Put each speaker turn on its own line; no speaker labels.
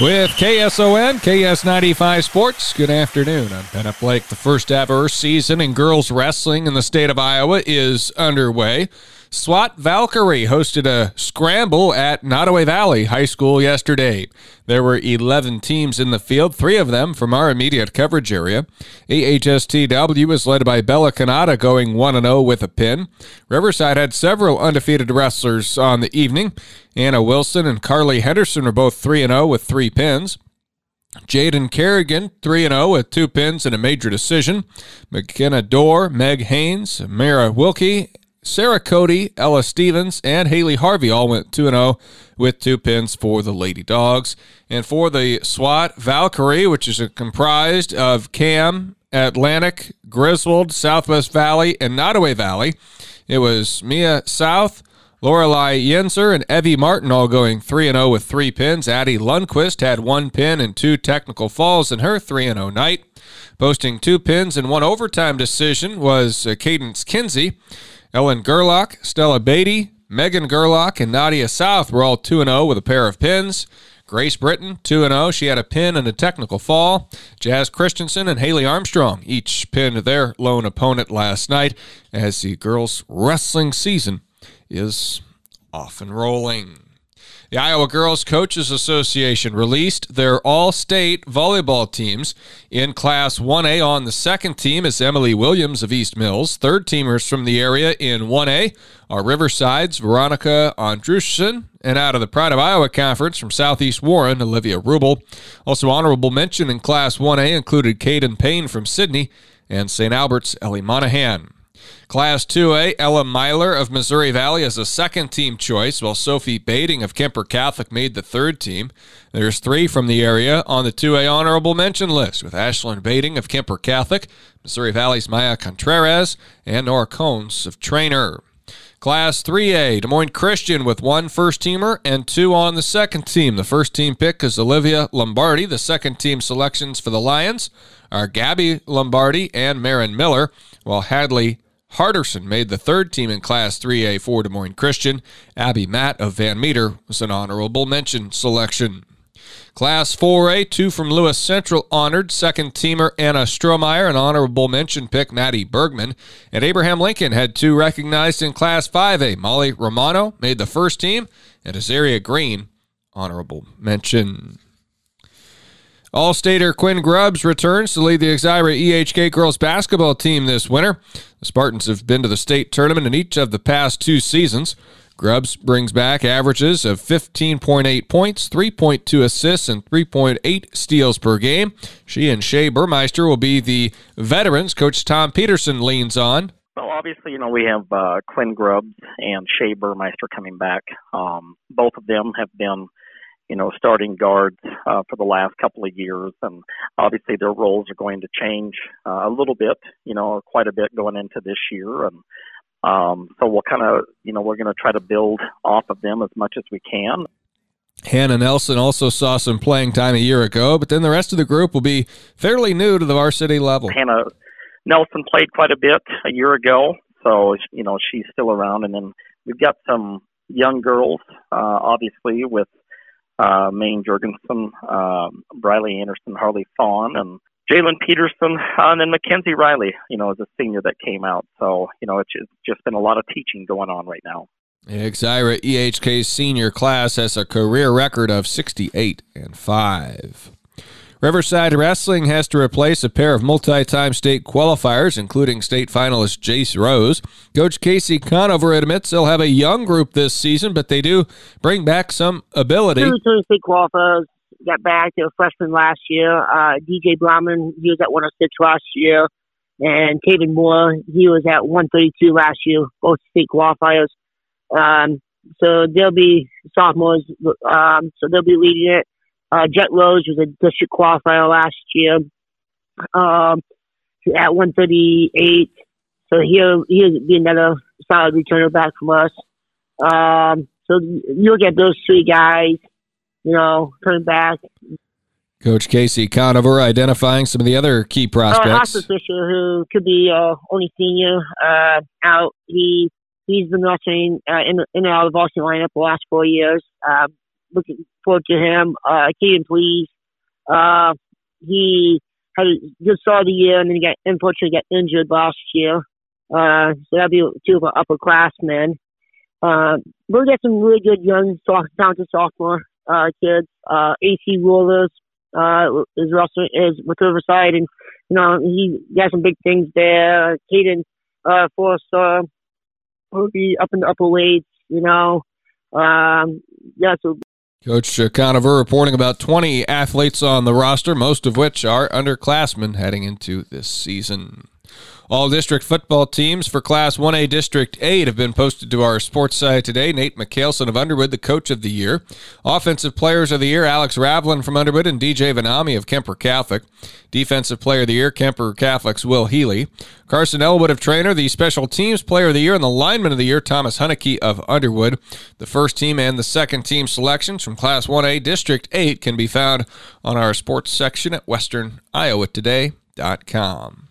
With KSOM, KS95 Sports, good afternoon. I'm Bennett Blake. The first ever season in girls wrestling in the state of Iowa is underway. SWAT Valkyrie hosted a scramble at Nodaway Valley High School yesterday. There were 11 teams in the field, three of them from our immediate coverage area. AHSTW was led by Bella Canada going 1 0 with a pin. Riverside had several undefeated wrestlers on the evening. Anna Wilson and Carly Henderson are both 3 0 with three pins. Jaden Kerrigan, 3 0 with two pins and a major decision. McKenna Dorr, Meg Haynes, Mara Wilkie, Sarah Cody, Ella Stevens, and Haley Harvey all went 2 0 with two pins for the Lady Dogs. And for the SWAT Valkyrie, which is comprised of Cam, Atlantic, Griswold, Southwest Valley, and Nodaway Valley, it was Mia South, Lorelei Yenser, and Evie Martin all going 3 0 with three pins. Addie Lundquist had one pin and two technical falls in her 3 0 night. Posting two pins and one overtime decision was uh, Cadence Kinsey. Ellen Gerlach, Stella Beatty, Megan Gerlach, and Nadia South were all 2 0 with a pair of pins. Grace Britton, 2 0. She had a pin and a technical fall. Jazz Christensen and Haley Armstrong each pinned their lone opponent last night as the girls' wrestling season is off and rolling. The Iowa Girls Coaches Association released their all state volleyball teams. In Class 1A on the second team is Emily Williams of East Mills. Third teamers from the area in 1A are Riverside's Veronica Andrushson, and out of the Pride of Iowa Conference from Southeast Warren, Olivia Rubel. Also, honorable mention in Class 1A included Caden Payne from Sidney and St. Albert's Ellie Monahan. Class 2A, Ella Myler of Missouri Valley is a second team choice, while Sophie Bading of Kuemper Catholic made the third team. There's three from the area on the 2A honorable mention list, with Ashlyn Bading of Kuemper Catholic, Missouri Valley's Maya Contreras, and Nora Cones of Treynor. Class 3A, Des Moines Christian with one first teamer and two on the second team. The first team pick is Olivia Lombardi. The second team selections for the Lions are Gabby Lombardi and Marin Miller, while Hadley Harderson made the third team in Class 3A for Des Moines Christian. Abby Matt of Van Meter was an honorable mention selection. Class 4A, two from Lewis Central honored. Second teamer Anna Strohmeyer, an honorable mention pick Maddie Bergman. And Abraham Lincoln had two recognized in Class 5A. Molly Romano made the first team, and Azaria Green, honorable mention. All-Stater Quinn Grubbs returns to lead the Exira EHK girls basketball team this winter. The Spartans have been to the state tournament in each of the past two seasons. Grubbs brings back averages of 15.8 points, 3.2 assists, and 3.8 steals per game. She and Shea Burmeister will be the veterans Coach Tom Peterson leans on.
Well, obviously, you know, we have uh, Quinn Grubbs and Shea Burmeister coming back. Um, both of them have been – you know, starting guards uh, for the last couple of years, and obviously their roles are going to change uh, a little bit, you know, or quite a bit going into this year, and um, so we'll kind of, you know, we're going to try to build off of them as much as we can.
Hannah Nelson also saw some playing time a year ago, but then the rest of the group will be fairly new to the varsity level.
Hannah Nelson played quite a bit a year ago, so you know she's still around, and then we've got some young girls, uh, obviously with uh, Maine Jorgensen, um, Briley Anderson, Harley Fawn, and Jalen Peterson, uh, and then Mackenzie Riley, you know, as a senior that came out. So, you know, it's just been a lot of teaching going on right now.
Exira EHK's senior class has a career record of 68 and 5. Riverside Wrestling has to replace a pair of multi-time state qualifiers, including state finalist Jace Rose. Coach Casey Conover admits they'll have a young group this season, but they do bring back some ability.
Two, state qualifiers got back. They were freshmen last year. Uh, DJ Blauman, he was at 106 last year. And Taven Moore, he was at 132 last year, both state qualifiers. Um, so they'll be sophomores, um, so they'll be leading it. Uh, Jet Rose was a district qualifier last year um, at 138. So he'll, he'll be another solid returner back from us. Um, so you look at those three guys, you know, coming back.
Coach Casey Conover identifying some of the other key prospects.
Uh, Fisher, who could be uh, only senior uh, out. He he's been wrestling uh, in in and out of the varsity lineup the last four years. Uh, looking forward to him. Uh, Caden Please, uh, he had a good start of the year and then he got unfortunately got injured last year. Uh, so that'll be two of our upperclassmen. Uh, we'll get some really good young, talented sophomore uh, kids. Uh, AC Rulers uh, is also is with Riverside, and you know he got some big things there. Caden uh, Forrester will be up in the upper weights. You know, um, yeah. So
Coach Conover reporting about 20 athletes on the roster, most of which are underclassmen heading into this season. All district football teams for Class 1A District 8 have been posted to our sports site today. Nate McHaleson of Underwood, the coach of the year. Offensive players of the year, Alex Ravlin from Underwood and DJ Vanami of Kuemper Catholic. Defensive player of the year, Kuemper Catholic's Will Healy. Carson Elwood of Treynor, the special teams player of the year, and the lineman of the year, Thomas Hunnicky of Underwood. The first team and the second team selections from Class 1A District 8 can be found on our sports section at westerniowatoday.com.